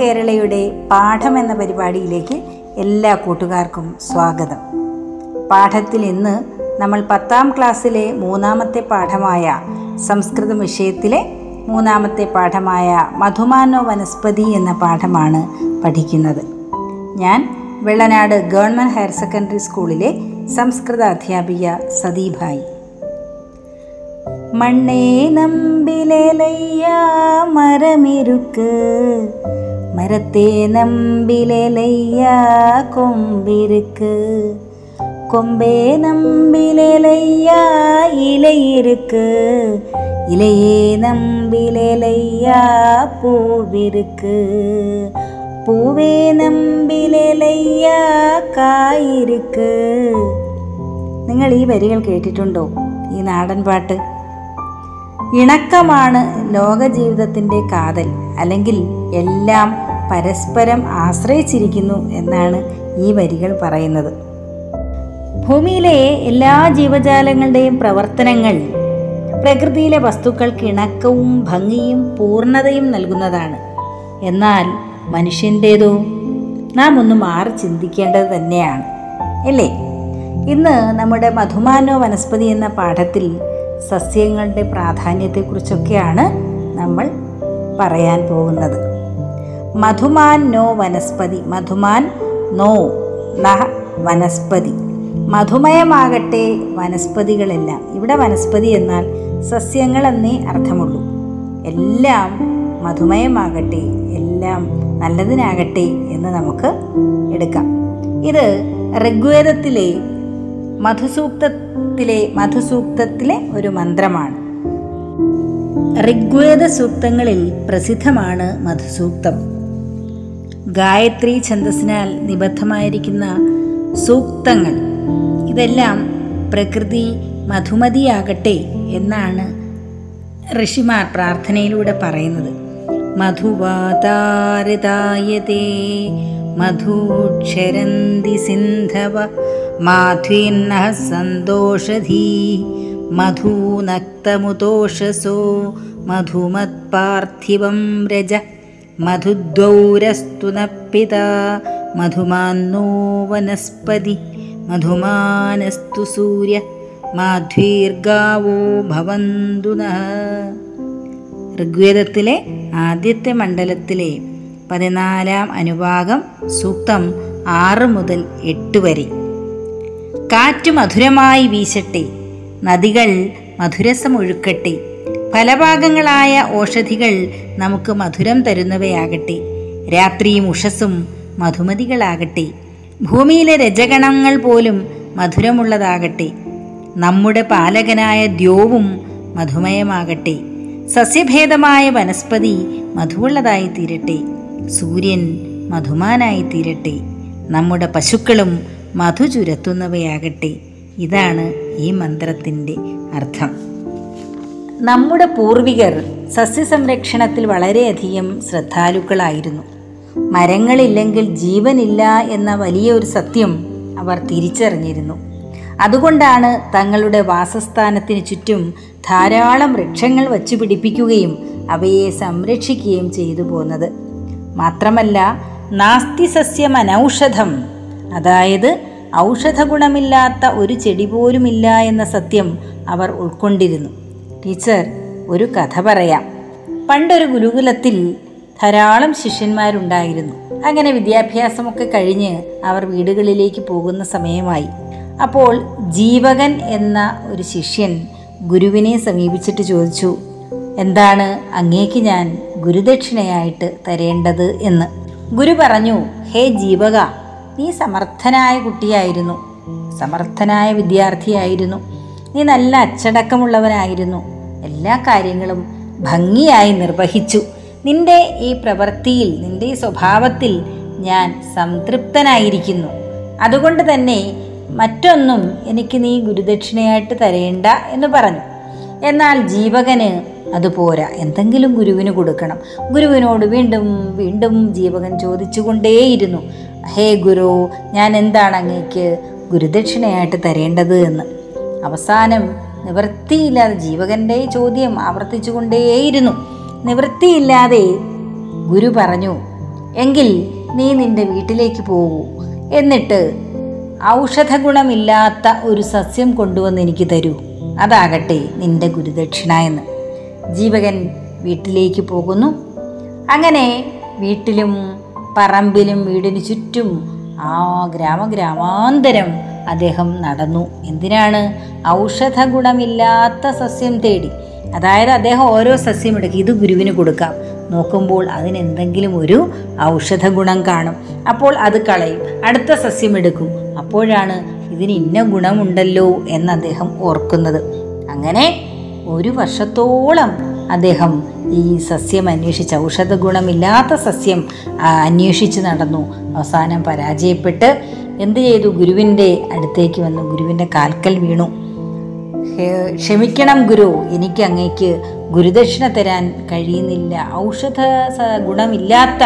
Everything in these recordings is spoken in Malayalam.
കേരളയുടെ പാഠം എന്ന പരിപാടിയിലേക്ക് എല്ലാ കൂട്ടുകാർക്കും സ്വാഗതം. പാഠത്തിൽ ഇന്ന് നമ്മൾ പത്താം ക്ലാസ്സിലെ മൂന്നാമത്തെ പാഠമായ സംസ്കൃത വിഷയത്തിലെ മൂന്നാമത്തെ പാഠമായ മധുമാനോ വനസ്പതി എന്ന പാഠമാണ് പഠിക്കുന്നത്. ഞാൻ വെള്ളനാട് ഗവൺമെന്റ് ഹയർ സെക്കൻഡറി സ്കൂളിലെ സംസ്കൃത അധ്യാപിക സതീഭായി മണ്ണേ നമ്പിലേലയ്യ മരമിരുക്ക് മരത്തെ നമ്പിലലയ്യ കൊമ്പിരുക്ക്. കൊമ്പേ നമ്പിലലയ്യ ഇലയിരുക്ക്. ഇലയെ നമ്പിലലയ്യ പൂവിരുക്ക്. പൂവേ നമ്പിലലയ്യ കായിരുക്ക്. നിങ്ങൾ ഈ വരികൾ കേട്ടിട്ടുണ്ടോ? ഈ നാടൻ പാട്ട്. ഇണക്കമാണ് ലോകജീവിതത്തിന്റെ കാതൽ. അല്ലെങ്കിൽ എല്ലാം പരസ്പരം ആശ്രയിച്ചിരിക്കുന്നു എന്നാണ് ഈ വരികൾ പറയുന്നത്. ഭൂമിയിലെ എല്ലാ ജീവജാലങ്ങളുടെയും പ്രവർത്തനങ്ങൾ പ്രകൃതിയിലെ വസ്തുക്കൾക്ക് ഇണക്കവും ഭംഗിയും പൂർണതയും നൽകുന്നതാണ്. എന്നാൽ മനുഷ്യന്റേതോ? നാം ഒന്ന് മാറി ചിന്തിക്കേണ്ടത് തന്നെയാണ് അല്ലേ? ഇന്ന് നമ്മുടെ മധുമാനോ വനസ്പതി എന്ന പാഠത്തിൽ സസ്യങ്ങളുടെ പ്രാധാന്യത്തെക്കുറിച്ചൊക്കെയാണ് നമ്മൾ പറയാൻ പോകുന്നത്. മധുമാൻ നോ വനസ്പതി. മധുമാൻ നോ നഹ വനസ്പതി. മധുമയമാകട്ടെ വനസ്പതികളെല്ലാം. ഇവിടെ വനസ്പതി എന്നാൽ സസ്യങ്ങൾ എന്നേ അർത്ഥമുള്ളൂ. എല്ലാം മധുമയമാകട്ടെ എല്ലാം നല്ലതിനാകട്ടെ എന്ന് നമുക്ക് എടുക്കാം. ഇത് ഋഗ്വേദത്തിലെ മധുസൂക്തത്തിലെ മധുസൂക്തത്തിലെ ഒരു മന്ത്രമാണ്. ഋഗ്വേദ സൂക്തങ്ങളിൽ പ്രസിദ്ധമാണ് മധുസൂക്തം. ഗായത്രി ഛന്ദസ്സിനാൽ നിബദ്ധമായിരിക്കുന്ന സൂക്തങ്ങൾ. ഇതെല്ലാം പ്രകൃതി മധുമതിയാകട്ടെ എന്നാണ് ഋഷിമാർ പ്രാർത്ഥനയിലൂടെ പറയുന്നത്. മധുവാതാരതായതേ മധുക്ഷരന്തി സിന്ധവ മാധ്വീന്ന സന്തോഷധീ മധൂനക്തമുതോഷസോ മധുമത്പാർത്ഥിവം രജ മധുദ്വൗരസ്തു നപ്പിത മധുമാന്നോ വനസ്പതി മധുമാനസ്തു സൂര്യ മാധ്വീർഗാവോ ഭവന്തുന ഋഗ്വേദത്തിലെ ആദ്യത്തെ മണ്ഡലത്തിലെ പതിനാലാം അനുഭാഗം സൂക്തം ആറ് മുതൽ എട്ട് വരെ. കാറ്റ് മധുരമായി വീശട്ടെ നദികൾ മധുരസമൊഴുക്കട്ടെ. ഫലഭാഗങ്ങളായ ഓഷധികൾ നമുക്ക് മധുരം തരുന്നവയാകട്ടെ. രാത്രിയും ഉഷസ്സും മധുമതികളാകട്ടെ. ഭൂമിയിലെ രജഗണങ്ങൾ പോലും മധുരമുള്ളതാകട്ടെ. നമ്മുടെ പാലകനായ ദ്യോവും മധുമയമാകട്ടെ. സസ്യഭേദമായ വനസ്പതി മധുവുള്ളതായി തീരട്ടെ സൂര്യൻ മധുമാനായി തീരട്ടെ നമ്മുടെ പശുക്കളും മധു ചുരത്തുന്നവയാകട്ടെ ഇതാണ് ഈ മന്ത്രത്തിന്റെ അർത്ഥം. നമ്മുടെ പൂർവികർ സസ്യസംരക്ഷണത്തിൽ വളരെയധികം ശ്രദ്ധാലുക്കളായിരുന്നു. മരങ്ങളില്ലെങ്കിൽ ജീവനില്ല എന്ന വലിയൊരു സത്യം അവർ തിരിച്ചറിഞ്ഞിരുന്നു. അതുകൊണ്ടാണ് തങ്ങളുടെ വാസസ്ഥാനത്തിന് ചുറ്റും ധാരാളം വൃക്ഷങ്ങൾ വച്ചു പിടിപ്പിക്കുകയും അവയെ സംരക്ഷിക്കുകയും ചെയ്തു പോന്നത്. മാത്രമല്ല നാസ്തി സസ്യം അനൗഷധം അതായത് ഔഷധഗുണമില്ലാത്ത ഒരു ചെടി പോലുമില്ല എന്ന സത്യം അവർ ഉൾക്കൊണ്ടിരുന്നു. ടീച്ചർ ഒരു കഥ പറയാം. പണ്ടൊരു ഗുരുകുലത്തിൽ ധാരാളം ശിഷ്യന്മാരുണ്ടായിരുന്നു. അങ്ങനെ വിദ്യാഭ്യാസമൊക്കെ കഴിഞ്ഞ് അവർ വീടുകളിലേക്ക് പോകുന്ന സമയമായി. അപ്പോൾ ജീവകൻ എന്ന ഒരു ശിഷ്യൻ ഗുരുവിനെ സമീപിച്ചിട്ട് ചോദിച്ചു എന്താണ് അങ്ങേക്ക് ഞാൻ ഗുരുദക്ഷിണയായിട്ട് തരേണ്ടത് എന്ന്? ഗുരു പറഞ്ഞു ഹേ ജീവക നീ സമർത്ഥനായ കുട്ടിയായിരുന്നു. സമർത്ഥനായ വിദ്യാർത്ഥിയായിരുന്നു. നീ നല്ല അച്ചടക്കമുള്ളവനായിരുന്നു. എല്ലാ കാര്യങ്ങളും ഭംഗിയായി നിർവഹിച്ചു. നിന്റെ ഈ പ്രവൃത്തിയിൽ നിന്റെ ഈ സ്വഭാവത്തിൽ ഞാൻ സംതൃപ്തനായിരിക്കുന്നു. അതുകൊണ്ട് തന്നെ മറ്റൊന്നും എനിക്ക് നീ ഗുരുദക്ഷിണയായിട്ട് തരേണ്ട എന്ന് പറഞ്ഞു. എന്നാൽ ജീവകന് അത് പോരാ. എന്തെങ്കിലും ഗുരുവിന് കൊടുക്കണം. ഗുരുവിനോട് വീണ്ടും വീണ്ടും ജീവകൻ ചോദിച്ചുകൊണ്ടേയിരുന്നു. ഹേ ഗുരു ഞാൻ എന്താണ് അങ്ങേക്ക് ഗുരുദക്ഷിണയായിട്ട് തരേണ്ടത് എന്ന്. അവസാനം നിവൃത്തിയില്ലാതെ ജീവകന്റെ ചോദ്യം ആവർത്തിച്ചുകൊണ്ടേയിരുന്നു. നിവൃത്തിയില്ലാതെ ഗുരു പറഞ്ഞു എങ്കിൽ നീ നിന്റെ വീട്ടിലേക്ക് പോകൂ. എന്നിട്ട് ഔഷധ ഗുണമില്ലാത്ത ഒരു സസ്യം കൊണ്ടുവന്ന് എനിക്ക് തരൂ. അതാകട്ടെ നിന്റെ ഗുരുദക്ഷിണ എന്ന്. ജീവകൻ വീട്ടിലേക്ക് പോകുന്നു. അങ്ങനെ വീട്ടിലും പറമ്പിലും വീടിന് ചുറ്റും ആ ഗ്രാമഗ്രാമാന്തരം അദ്ദേഹം നടന്നു. എന്തിനാണ്? ഔഷധ ഗുണമില്ലാത്ത സസ്യം തേടി. അതായത് അദ്ദേഹം ഓരോ സസ്യം എടുക്കും. ഇത് ഗുരുവിന് കൊടുക്കാം. നോക്കുമ്പോൾ അതിനെന്തെങ്കിലും ഒരു ഔഷധ ഗുണം കാണും. അപ്പോൾ അത് കളയും. അടുത്ത സസ്യം എടുക്കും. അപ്പോഴാണ് ഇതിന് ഇന്ന ഗുണമുണ്ടല്ലോ എന്ന് അദ്ദേഹം ഓർക്കുന്നത്. അങ്ങനെ ഒരു വർഷത്തോളം അദ്ദേഹം ഈ സസ്യം അന്വേഷിച്ച് ഔഷധ ഗുണമില്ലാത്ത സസ്യം അന്വേഷിച്ച് നടന്നു. അവസാനം പരാജയപ്പെട്ട് എന്ത് ചെയ്തു? ഗുരുവിന്റെ അടുത്തേക്ക് വന്നു. ഗുരുവിന്റെ കാൽക്കൽ വീണു. ക്ഷമിക്കണം ഗുരു. എനിക്ക് അങ്ങേക്ക് ഗുരുദക്ഷിണ തരാൻ കഴിയുന്നില്ല. ഔഷധ ഗുണമില്ലാത്ത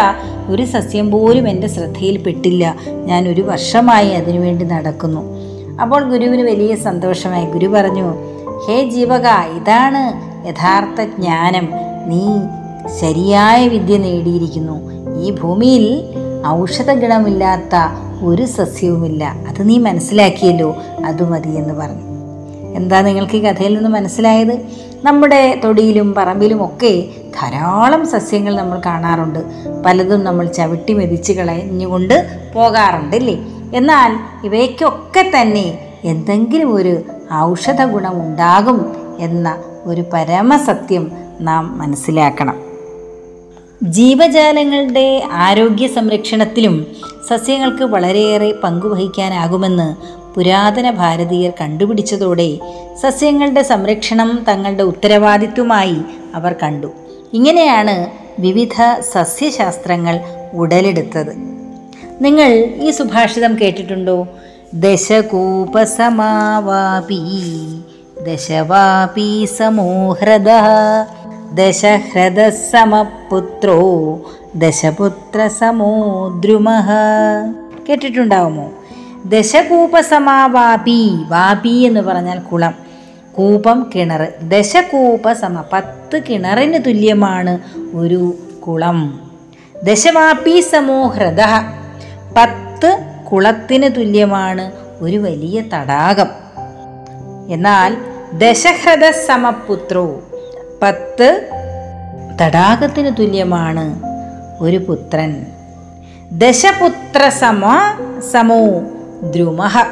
ഒരു സസ്യം പോലും എന്റെ ശ്രദ്ധയിൽപ്പെട്ടില്ല ഞാൻ ഒരു വർഷമായി അതിനുവേണ്ടി നടക്കുന്നു. അപ്പോൾ ഗുരുവിന് വലിയ സന്തോഷമായി. ഗുരു പറഞ്ഞു ഹേ ജീവക ഇതാണ് യഥാർത്ഥ ജ്ഞാനം. നീ ശരിയായ വിദ്യ നേടിയിരിക്കുന്നു. ഈ ഭൂമിയിൽ ഔഷധ ഗുണമില്ലാത്ത ഒരു സസ്യവുമില്ല. അത് നീ മനസ്സിലാക്കിയല്ലോ. അത് മതി എന്ന് പറഞ്ഞു. എന്താ നിങ്ങൾക്ക് ഈ കഥയിൽ നിന്ന് മനസ്സിലായത്? നമ്മുടെ തൊടിയിലും പറമ്പിലും ഒക്കെ ധാരാളം സസ്യങ്ങൾ നമ്മൾ കാണാറുണ്ട്. പലതും നമ്മൾ ചവിട്ടി മെതിച്ച് കളഞ്ഞുകൊണ്ട് പോകാറുണ്ട് അല്ലേ എന്നാൽ ഇവയ്ക്കൊക്കെ തന്നെ എന്തെങ്കിലും ഒരു ഔഷധ ഗുണമുണ്ടാകും എന്ന ഒരു പരമസത്യം നാം മനസ്സിലാക്കണം. ജീവജാലങ്ങളുടെ ആരോഗ്യ സംരക്ഷണത്തിലും സസ്യങ്ങൾക്ക് വളരെയേറെ പങ്കുവഹിക്കാനാകുമെന്ന് പുരാതന ഭാരതീയർ കണ്ടുപിടിച്ചതോടെ സസ്യങ്ങളുടെ സംരക്ഷണം തങ്ങളുടെ ഉത്തരവാദിത്വമായി അവർ കണ്ടു. ഇങ്ങനെയാണ് വിവിധ സസ്യശാസ്ത്രങ്ങൾ ഉടലെടുത്തത്. നിങ്ങൾ ഈ സുഭാഷിതം കേട്ടിട്ടുണ്ടോ? ദശകൂപസമാവാപി ദശവാപി സമോഹൃദ. ദശഹൃദ ദശപുത്രസമോ ദശപുത്ര സമോ ദ്രുമഃ കേട്ടിട്ടുണ്ടാവുമോ? ദശകൂപസമാവാപി വാപി എന്ന് പറഞ്ഞാൽ കുളം. കൂപം കിണർ. ദശകൂപസമ പത്ത് കിണറിന് തുല്യമാണ് ഒരു കുളം. ദശവാപി സമോഹ്രദ പത്ത് കുളത്തിന് തുല്യമാണ് ഒരു വലിയ തടാകം. എന്നാൽ ദശഹൃദ സമപുത്രോ പത്ത് തടാകത്തിന് തുല്യമാണ് ഒരു പുത്രൻ. ദശപുത്ര സമ സമോ ദ്രുമഹ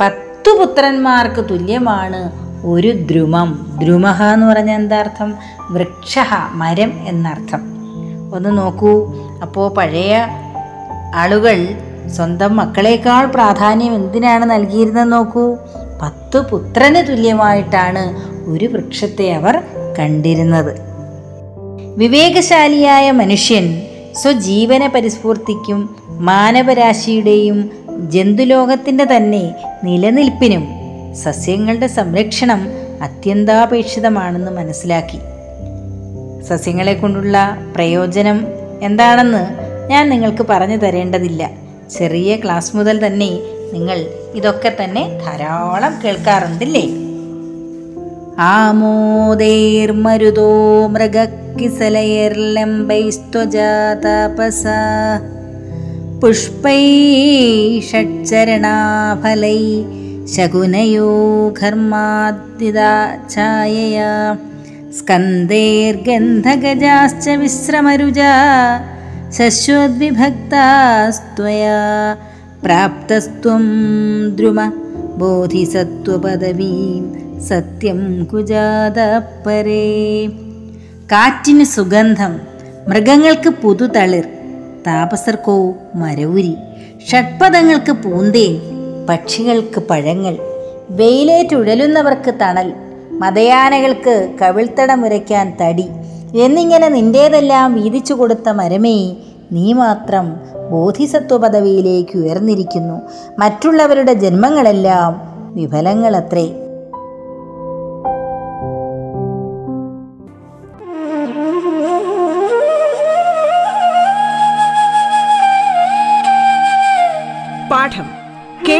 പത്തു പുത്രന്മാർക്ക് തുല്യമാണ് ഒരു ദ്രുമം. ദ്രുമഹ എന്ന് പറഞ്ഞാൽ എന്താ അർത്ഥം? വൃക്ഷ മരം എന്നർത്ഥം. ഒന്ന് നോക്കൂ. അപ്പോൾ പഴയ ആളുകൾ സ്വന്തം മക്കളേക്കാൾ പ്രാധാന്യം എന്തിനാണ് നൽകിയിരുന്നത് നോക്കൂ. പത്ത് പുത്രന് തുല്യമായിട്ടാണ് ഒരു വൃക്ഷത്തെ അവർ കണ്ടിരുന്നത്. വിവേകശാലിയായ മനുഷ്യൻ സ്വജീവന പരിസ്ഫൂർത്തിക്കും മാനവരാശിയുടെയും ജന്തുലോകത്തിന്റെ തന്നെ നിലനിൽപ്പിനും സസ്യങ്ങളുടെ സംരക്ഷണം അത്യന്താപേക്ഷിതമാണെന്ന് മനസ്സിലാക്കി. സസ്യങ്ങളെ കൊണ്ടുള്ള പ്രയോജനം എന്താണെന്ന് ഞാൻ നിങ്ങൾക്ക് പറഞ്ഞു തരേണ്ടതില്ല. ചെറിയ ക്ലാസ് മുതൽ തന്നെ നിങ്ങൾ ഇതൊക്കെ തന്നെ ധാരാളം കേൾക്കാറുണ്ടല്ലേ? आमोदेर्मरुदो मृगकिसलैर्लम्बैस्त्वजा तपसा पुष्पैषट्चरणाफलै शकुनयो घर्माद्दिदा छायया स्कन्देर्गन्धगजाश्च विश्रमरुजा शश्वद्विभक्तास्त्वया प्राप्तस्त्वं द्रुम बोधिसत्त्वपदवीम् സത്യം കുജാതപ്പരേ. കാറ്റിന് സുഗന്ധം മൃഗങ്ങൾക്ക് പുതുതളിർ താപസർക്കോ മരവുരി ഷഡ്പദങ്ങൾക്ക് പൂന്തേൻ പക്ഷികൾക്ക് പഴങ്ങൾ. വെയിലേറ്റുഴലുന്നവർക്ക് തണൽ മതയാനകൾക്ക് കവിൾത്തട മുരയ്ക്കാൻ തടി എന്നിങ്ങനെ നിന്റേതെല്ലാം വീതിച്ചു കൊടുത്ത മരമേ നീ മാത്രം ബോധിസത്വ പദവിയിലേക്ക് ഉയർന്നിരിക്കുന്നു. മറ്റുള്ളവരുടെ ജന്മങ്ങളെല്ലാം വിഫലങ്ങളത്രേ.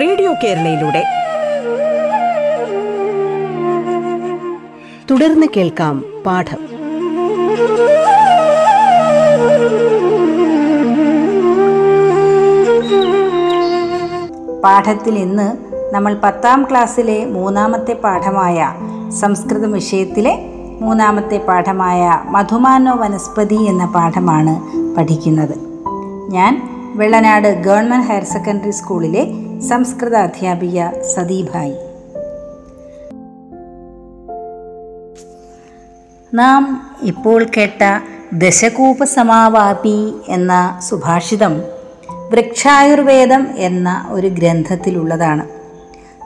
റേഡിയോ കേരളയിലൂടെ. തുടർന്ന് കേൾക്കാം പാഠം. പാഠത്തിൽ ഇന്ന് നമ്മൾ പത്താം ക്ലാസ്സിലെ മൂന്നാമത്തെ പാഠമായ സംസ്കൃത വിഷയത്തിലെ മൂന്നാമത്തെ പാഠമായ മധുമാനോ വനസ്പതി എന്ന പാഠമാണ് പഠിക്കുന്നത്. ഞാൻ വെള്ളനാട് ഗവൺമെന്റ് ഹയർ സെക്കൻഡറി സ്കൂളിലെ സംസ്കൃത അധ്യാപിക സതീഭായി. നാം ഇപ്പോൾ കേട്ട ദശകൂപ സമാവാപി എന്ന സുഭാഷിതം വൃക്ഷായുർവേദം എന്ന ഒരു ഗ്രന്ഥത്തിലുള്ളതാണ്.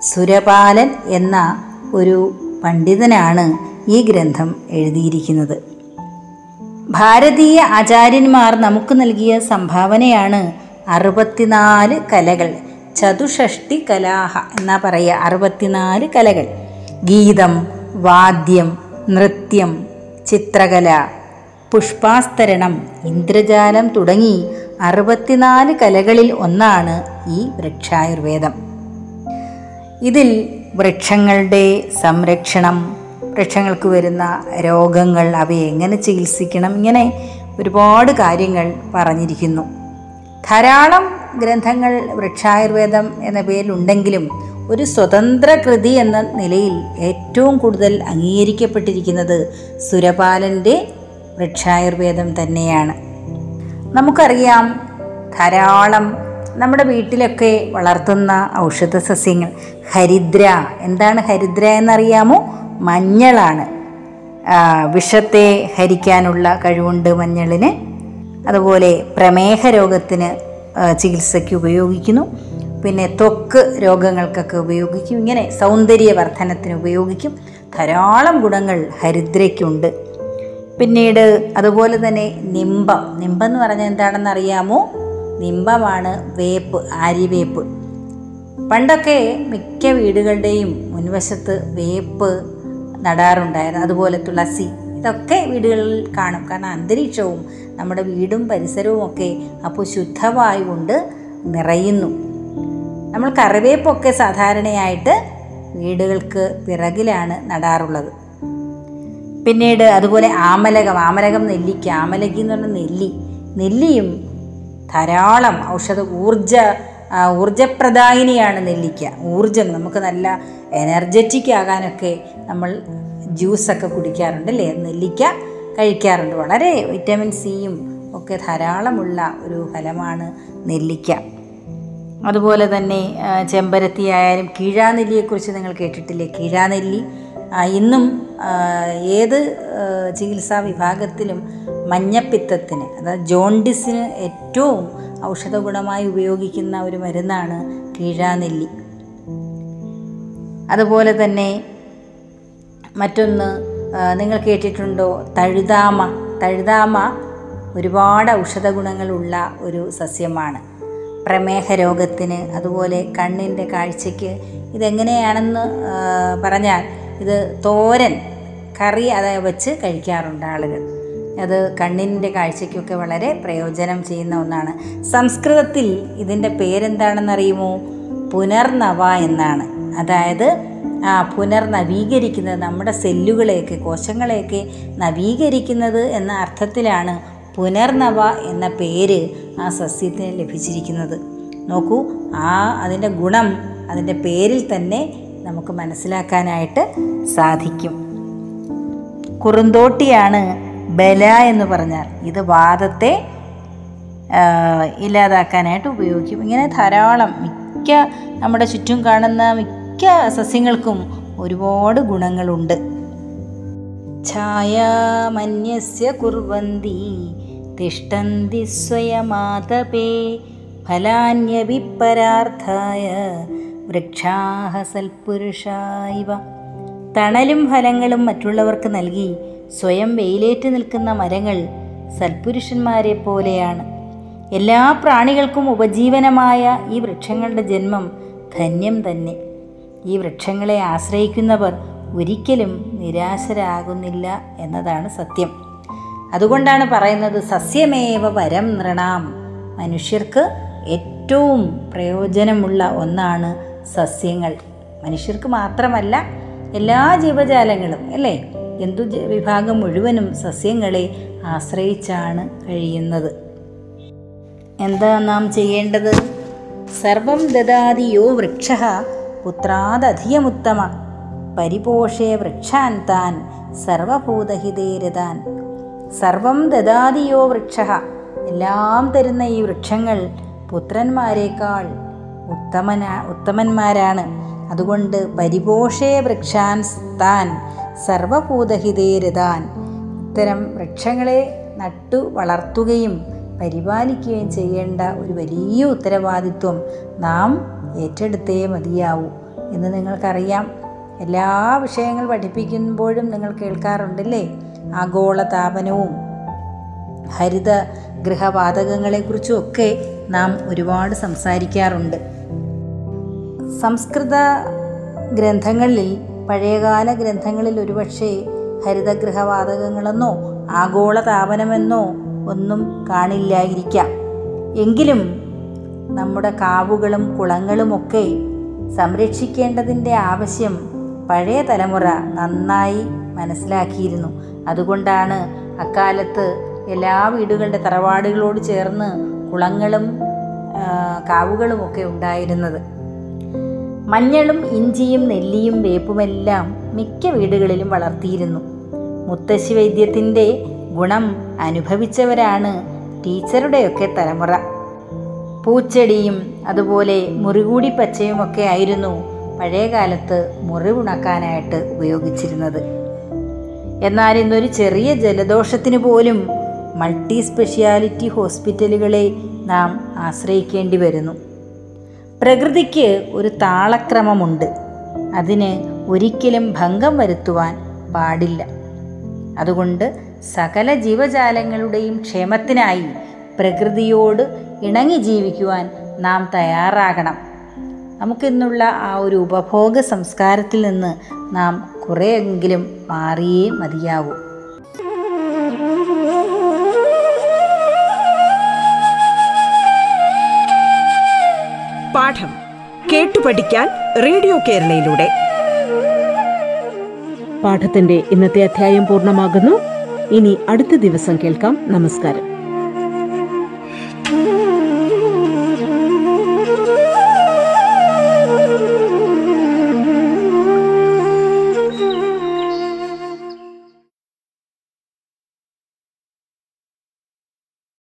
സുരപാലൻ എന്ന ഒരു പണ്ഡിതനാണ് ഈ ഗ്രന്ഥം എഴുതിയിരിക്കുന്നത്. ഭാരതീയ ആചാര്യന്മാർ നമുക്ക് നൽകിയ സംഭാവനയാണ് അറുപത്തിനാല് കലകൾ. ചതുഷഷ്ടി കലാഹ എന്നാ പറയുക. അറുപത്തിനാല് കലകൾ. ഗീതം വാദ്യം നൃത്യം ചിത്രകല പുഷ്പാസ്തരണം ഇന്ദ്രജാലം തുടങ്ങി അറുപത്തിനാല് കലകളിൽ ഒന്നാണ് ഈ വൃക്ഷായുർവേദം. ഇതിൽ വൃക്ഷങ്ങളുടെ സംരക്ഷണം വൃക്ഷങ്ങൾക്ക് വരുന്ന രോഗങ്ങൾ അവയെ എങ്ങനെ ചികിത്സിക്കണം ഇങ്ങനെ ഒരുപാട് കാര്യങ്ങൾ പറഞ്ഞിരിക്കുന്നു. ധാരാളം ഗ്രന്ഥങ്ങൾ വൃക്ഷായുർവേദം എന്ന പേരിലുണ്ടെങ്കിലും ഒരു സ്വതന്ത്ര കൃതി എന്ന നിലയിൽ ഏറ്റവും കൂടുതൽ അംഗീകരിക്കപ്പെട്ടിരിക്കുന്നത് സുരപാലന്റെ വൃക്ഷായുർവേദം തന്നെയാണ്. നമുക്കറിയാം ധാരാളം നമ്മുടെ വീട്ടിലൊക്കെ വളർത്തുന്ന ഔഷധ സസ്യങ്ങൾ ഹരിദ്ര. എന്താണ് ഹരിദ്ര എന്നറിയാമോ? മഞ്ഞളാണ്. വിഷത്തെ ഹരിക്കാനുള്ള കഴിവുണ്ട് മഞ്ഞളിന്. അതുപോലെ പ്രമേഹ രോഗത്തിന് ചികിത്സയ്ക്ക് ഉപയോഗിക്കുന്നു. പിന്നെ ത്വക്ക് രോഗങ്ങൾക്കൊക്കെ ഉപയോഗിക്കും. ഇങ്ങനെ സൗന്ദര്യവർദ്ധനത്തിന് ഉപയോഗിക്കും. ധാരാളം ഗുണങ്ങൾ ഹരിദ്രയ്ക്കുണ്ട്. പിന്നീട് അതുപോലെ തന്നെ നിമ്പം നിമ്പം എന്ന് പറഞ്ഞാൽ എന്താണെന്ന് അറിയാമോ നിമ്പമാണ് വേപ്പ് ആര്യവേപ്പ്. പണ്ടൊക്കെ മിക്ക വീടുകളുടെയും മുൻവശത്ത് വേപ്പ് നടാറുണ്ടായിരുന്നു. അതുപോലെ തുളസി ഇതൊക്കെ വീടുകളിൽ കാണും. കാരണം അന്തരീക്ഷവും നമ്മുടെ വീടും പരിസരവും ഒക്കെ അപ്പോൾ ശുദ്ധവായു കൊണ്ട് നിറയുന്നു. നമ്മൾ കറിവേപ്പൊക്കെ സാധാരണയായിട്ട് വീടുകൾക്ക് പിറകിലാണ് നടാറുള്ളത്. പിന്നീട് അതുപോലെ ആമലകം ആമലകം നെല്ലിക്ക ആമലകി എന്ന് പറഞ്ഞ നെല്ലി നെല്ലിയും ധാരാളം ഔഷധ ഊർജ ഊർജപ്രദായിനിയാണ് നെല്ലിക്ക. ഊർജം നമുക്ക് നല്ല എനർജറ്റിക് ആകാനൊക്കെ നമ്മൾ ജ്യൂസൊക്കെ കുടിക്കാറുണ്ട് അല്ലേ? നെല്ലിക്ക കഴിക്കാറുണ്ട്. വളരെ വിറ്റമിൻ സിയും ഒക്കെ ധാരാളമുള്ള ഒരു ഫലമാണ് നെല്ലിക്ക. അതുപോലെ തന്നെ ചെമ്പരത്തി ആയാലും കീഴാനെല്ലിയെക്കുറിച്ച് നിങ്ങൾ കേട്ടിട്ടില്ലേ? കീഴാനെല്ലി ഇന്നും ഏത് ചികിത്സാ വിഭാഗത്തിലും മഞ്ഞപ്പിത്തത്തിന് അതായത് ജോണ്ടിസിന് ഏറ്റവും ഔഷധ ഗുണമായി ഉപയോഗിക്കുന്ന ഒരു മരുന്നാണ് കീഴാനെല്ലി. അതുപോലെ തന്നെ മറ്റൊന്ന് നിങ്ങൾ കേട്ടിട്ടുണ്ടോ? തഴുതാമ. തഴുതാമ ഒരുപാട് ഔഷധ ഗുണങ്ങളുള്ള ഒരു സസ്യമാണ്. പ്രമേഹ രോഗത്തിന് അതുപോലെ കണ്ണിന്റെ കാഴ്ചയ്ക്ക് ഇതെങ്ങനെയാണെന്ന് പറഞ്ഞാൽ ഇത് തോരൻ കറി അത് വെച്ച് കഴിക്കാറുണ്ട് ആളുകൾ. അത് കണ്ണിന്റെ കാഴ്ചയ്ക്കൊക്കെ വളരെ പ്രയോജനം ചെയ്യുന്ന ഒന്നാണ്. സംസ്കൃതത്തിൽ ഇതിന്റെ പേരെന്താണെന്നറിയുമോ? പുനർനവ എന്നാണ്. അതായത് പുനർനവീകരിക്കുന്നത് നമ്മുടെ സെല്ലുകളെയൊക്കെ കോശങ്ങളെയൊക്കെ നവീകരിക്കുന്നത് എന്ന അർത്ഥത്തിലാണ് പുനർനവ എന്ന പേര് ആ സസ്യത്തിന് ലഭിച്ചിരിക്കുന്നത്. നോക്കൂ ആ അതിന്റെ ഗുണം അതിന്റെ പേരിൽ തന്നെ നമുക്ക് മനസ്സിലാക്കാനായിട്ട് സാധിക്കും. കുറുന്തോട്ടിയാണ് ബല എന്ന് പറഞ്ഞാൽ. ഇത് വാദത്തെ ഇല്ലാതാക്കാനായിട്ട് ഉപയോഗിക്കും. ഇങ്ങനെ ധാരാളം മിക്ക നമ്മുടെ ചുറ്റും കാണുന്ന മിക്ക സസ്യങ്ങൾക്കും ഒരുപാട് ഗുണങ്ങളുണ്ട്. ഛായാമന്യസ്യ കുർവന്തി തിഷ്ടന്തി സ്വയമാതപേ ഫലാന്യപി പരാർത്ഥായ വൃക്ഷാഹ സൽപുരുഷായിവ. തണലും ഫലങ്ങളും മറ്റുള്ളവർക്ക് നൽകി സ്വയം വെയിലേറ്റ് നിൽക്കുന്ന മരങ്ങൾ സൽപുരുഷന്മാരെ പോലെയാണ്. എല്ലാ പ്രാണികൾക്കും ഉപജീവനമായ ഈ വൃക്ഷങ്ങളുടെ ജന്മം ധന്യം തന്നെ. ഈ വൃക്ഷങ്ങളെ ആശ്രയിക്കുന്നവർ ഒരിക്കലും നിരാശരാകുന്നില്ല എന്നതാണ് സത്യം. അതുകൊണ്ടാണ് പറയുന്നത് സസ്യമേവ വരം നൃണാം. മനുഷ്യർക്ക് ഏറ്റവും പ്രയോജനമുള്ള ഒന്നാണ് സസ്യങ്ങൾ. മനുഷ്യർക്ക് മാത്രമല്ല എല്ലാ ജീവജാലങ്ങളും അല്ലേ? ജന്തു വിഭാഗം മുഴുവനും സസ്യങ്ങളെ ആശ്രയിച്ചാണ് കഴിയുന്നത്. എന്താ നാം ചെയ്യേണ്ടത്? സർവം ദദാതി യോ വൃക്ഷ പുത്രാദധിയമുത്തമ. പരിപോഷേ വൃക്ഷാൻ താൻ സർവഭൂതഹിതേരതാൻ. സർവം ദദാതിയോ വൃക്ഷ. എല്ലാം തരുന്ന ഈ വൃക്ഷങ്ങൾ പുത്രന്മാരെക്കാൾ ഉത്തമന ഉത്തമന്മാരാണ്. അതുകൊണ്ട് പരിപോഷേ വൃക്ഷാൻ താൻ സർവഭൂതഹിതേരതാൻ. ഇത്തരം വൃക്ഷങ്ങളെ നട്ടു വളർത്തുകയും പരിപാലിക്കുകയും ചെയ്യേണ്ട ഒരു വലിയ ഉത്തരവാദിത്വം നാം ഏറ്റെടുത്തേ മതിയാവൂ എന്ന് നിങ്ങൾക്കറിയാം. എല്ലാ വിഷയങ്ങൾ പഠിപ്പിക്കുമ്പോഴും നിങ്ങൾ കേൾക്കാറുണ്ടല്ലേ? ആഗോള താപനവും ഹരിത ഗൃഹവാതകങ്ങളെക്കുറിച്ചും ഒക്കെ നാം ഒരുപാട് സംസാരിക്കാറുണ്ട്. സംസ്കൃത ഗ്രന്ഥങ്ങളിൽ പഴയകാല ഗ്രന്ഥങ്ങളിൽ ഒരുപക്ഷെ ഹരിതഗൃഹവാതകങ്ങളെന്നോ ആഗോള താപനമെന്നോ ഒന്നും കാണില്ലായിരിക്കാം. എങ്കിലും നമ്മുടെ കാവുകളും കുളങ്ങളുമൊക്കെ സംരക്ഷിക്കേണ്ടതിന്റെ ആവശ്യം പഴയ തലമുറ നന്നായി മനസ്സിലാക്കിയിരുന്നു. അതുകൊണ്ടാണ് അക്കാലത്ത് എല്ലാ വീടുകളുടെ തറവാടുകളോട് ചേർന്ന് കുളങ്ങളും കാവുകളും കാവുകളുമൊക്കെ ഉണ്ടായിരുന്നത്. മഞ്ഞളും ഇഞ്ചിയും നെല്ലിയും വേപ്പുമെല്ലാം മിക്ക വീടുകളിലും വളർത്തിയിരുന്നു. മുത്തശ്ശി വൈദ്യത്തിന്റെ ഗുണം അനുഭവിച്ചവരാണ് ടീച്ചറുടെയൊക്കെ തലമുറ. പൂച്ചെടിയും അതുപോലെ മുറികൂടി പച്ചയുമൊക്കെ ആയിരുന്നു പഴയ കാലത്ത് മുറിവുണക്കാനായിട്ട് ഉപയോഗിച്ചിരുന്നത്. എന്നാൽ ഇന്നൊരു ചെറിയ ജലദോഷത്തിന് പോലും മൾട്ടി സ്പെഷ്യാലിറ്റി ഹോസ്പിറ്റലുകളെ നാം ആശ്രയിക്കേണ്ടി വരുന്നു. പ്രകൃതിക്ക് ഒരു താളക്രമമുണ്ട്. അതിന് ഒരിക്കലും ഭംഗം വരുത്തുവാൻ പാടില്ല. അതുകൊണ്ട് സകല ജീവജാലങ്ങളുടെയും ക്ഷേമത്തിനായി പ്രകൃതിയോട് ഇണങ്ങി ജീവിക്കുവാൻ നാം തയ്യാറാകണം. നമുക്കിന്നുള്ള ആ ഒരു ഉപഭോഗ സംസ്കാരത്തിൽ നിന്ന് നാം കുറേയെങ്കിലും മാറിയേ മതിയാവൂ. പാഠം കേട്ടു പഠിക്കാൻ റേഡിയോ കേരളയിലൂടെ. പാഠത്തിന്റെ ഇന്നത്തെ അധ്യായം പൂർണമാകുന്നു. ഇനി അടുത്ത ദിവസം കേൾക്കാം. നമസ്കാരം.